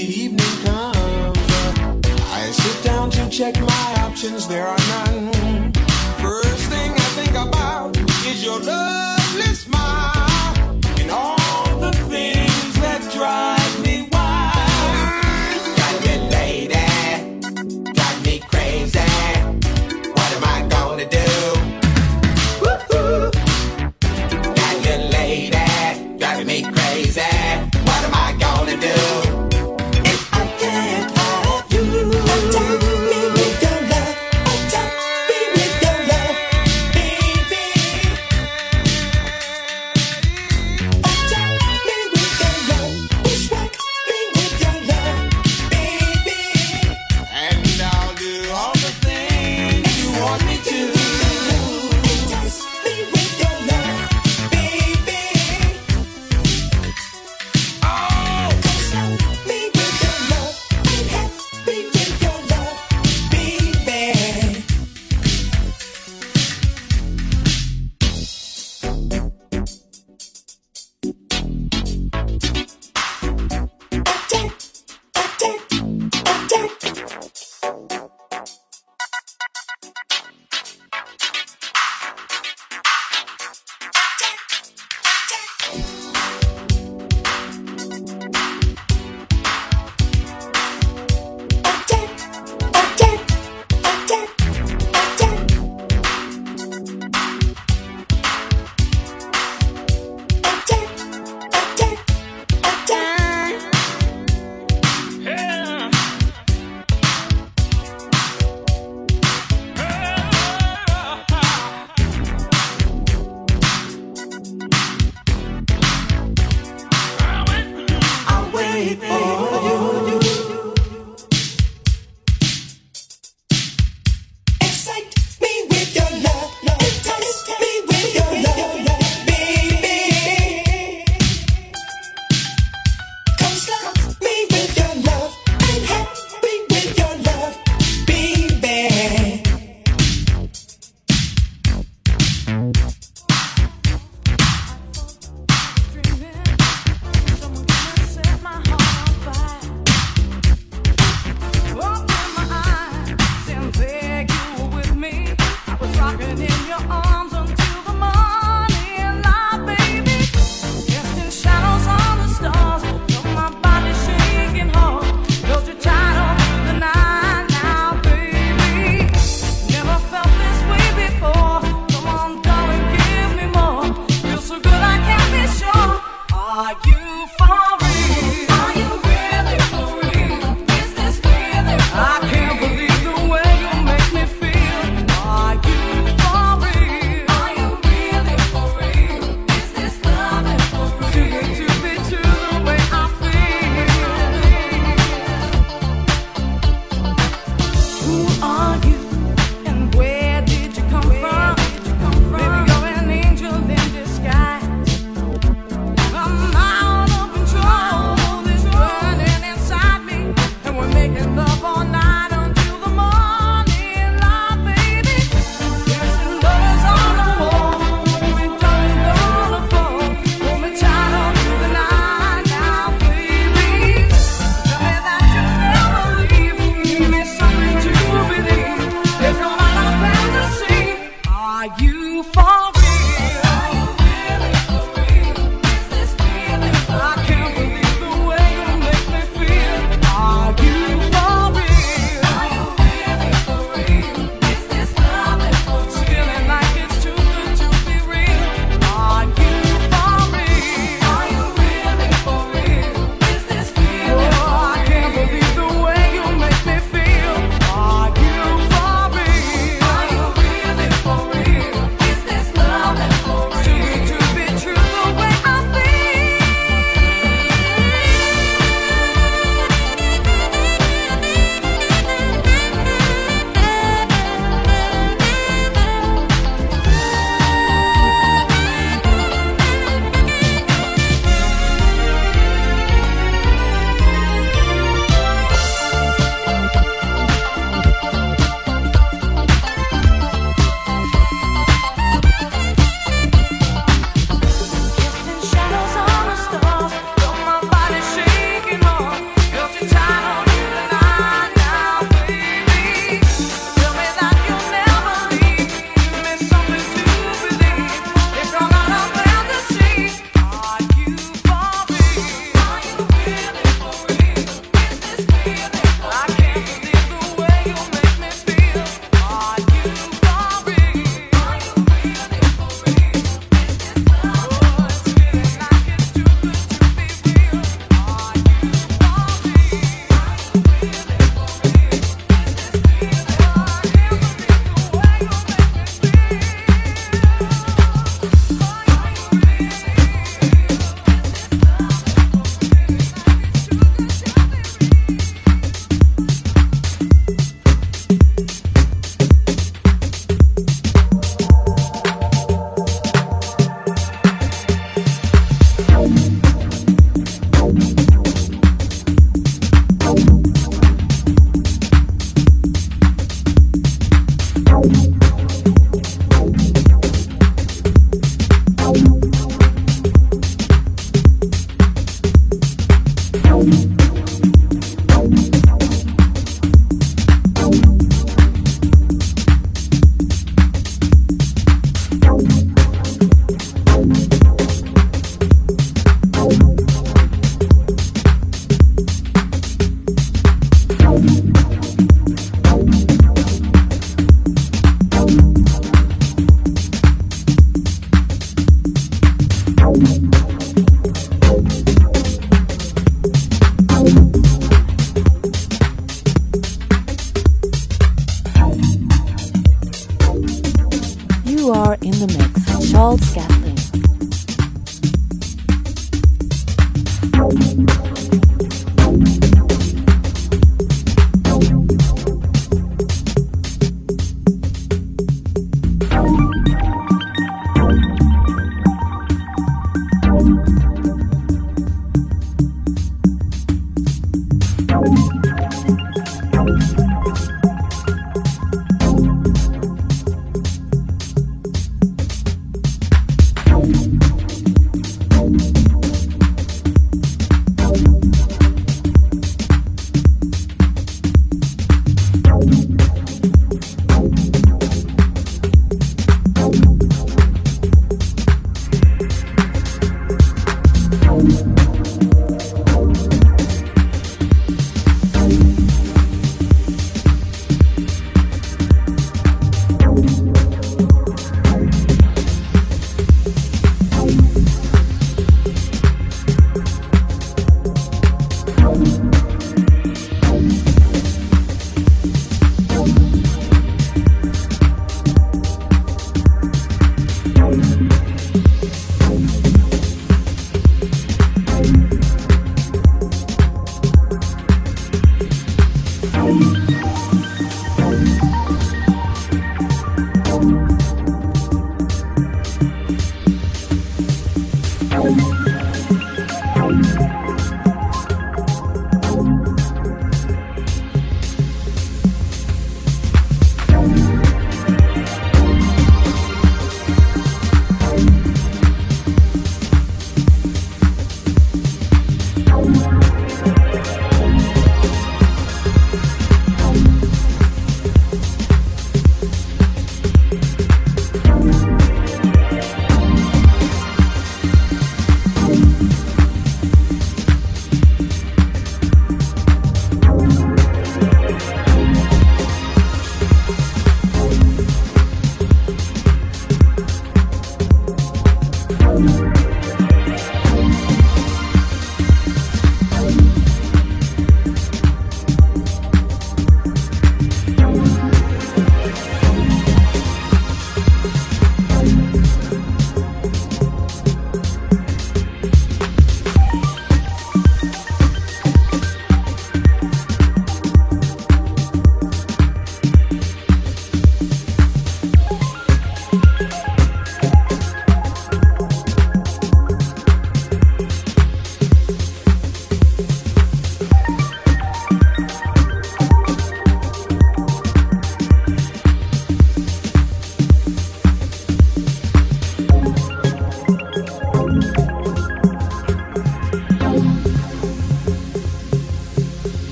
evening comes, I sit down to check my options. There are none. First thing I think about is your lovely smile.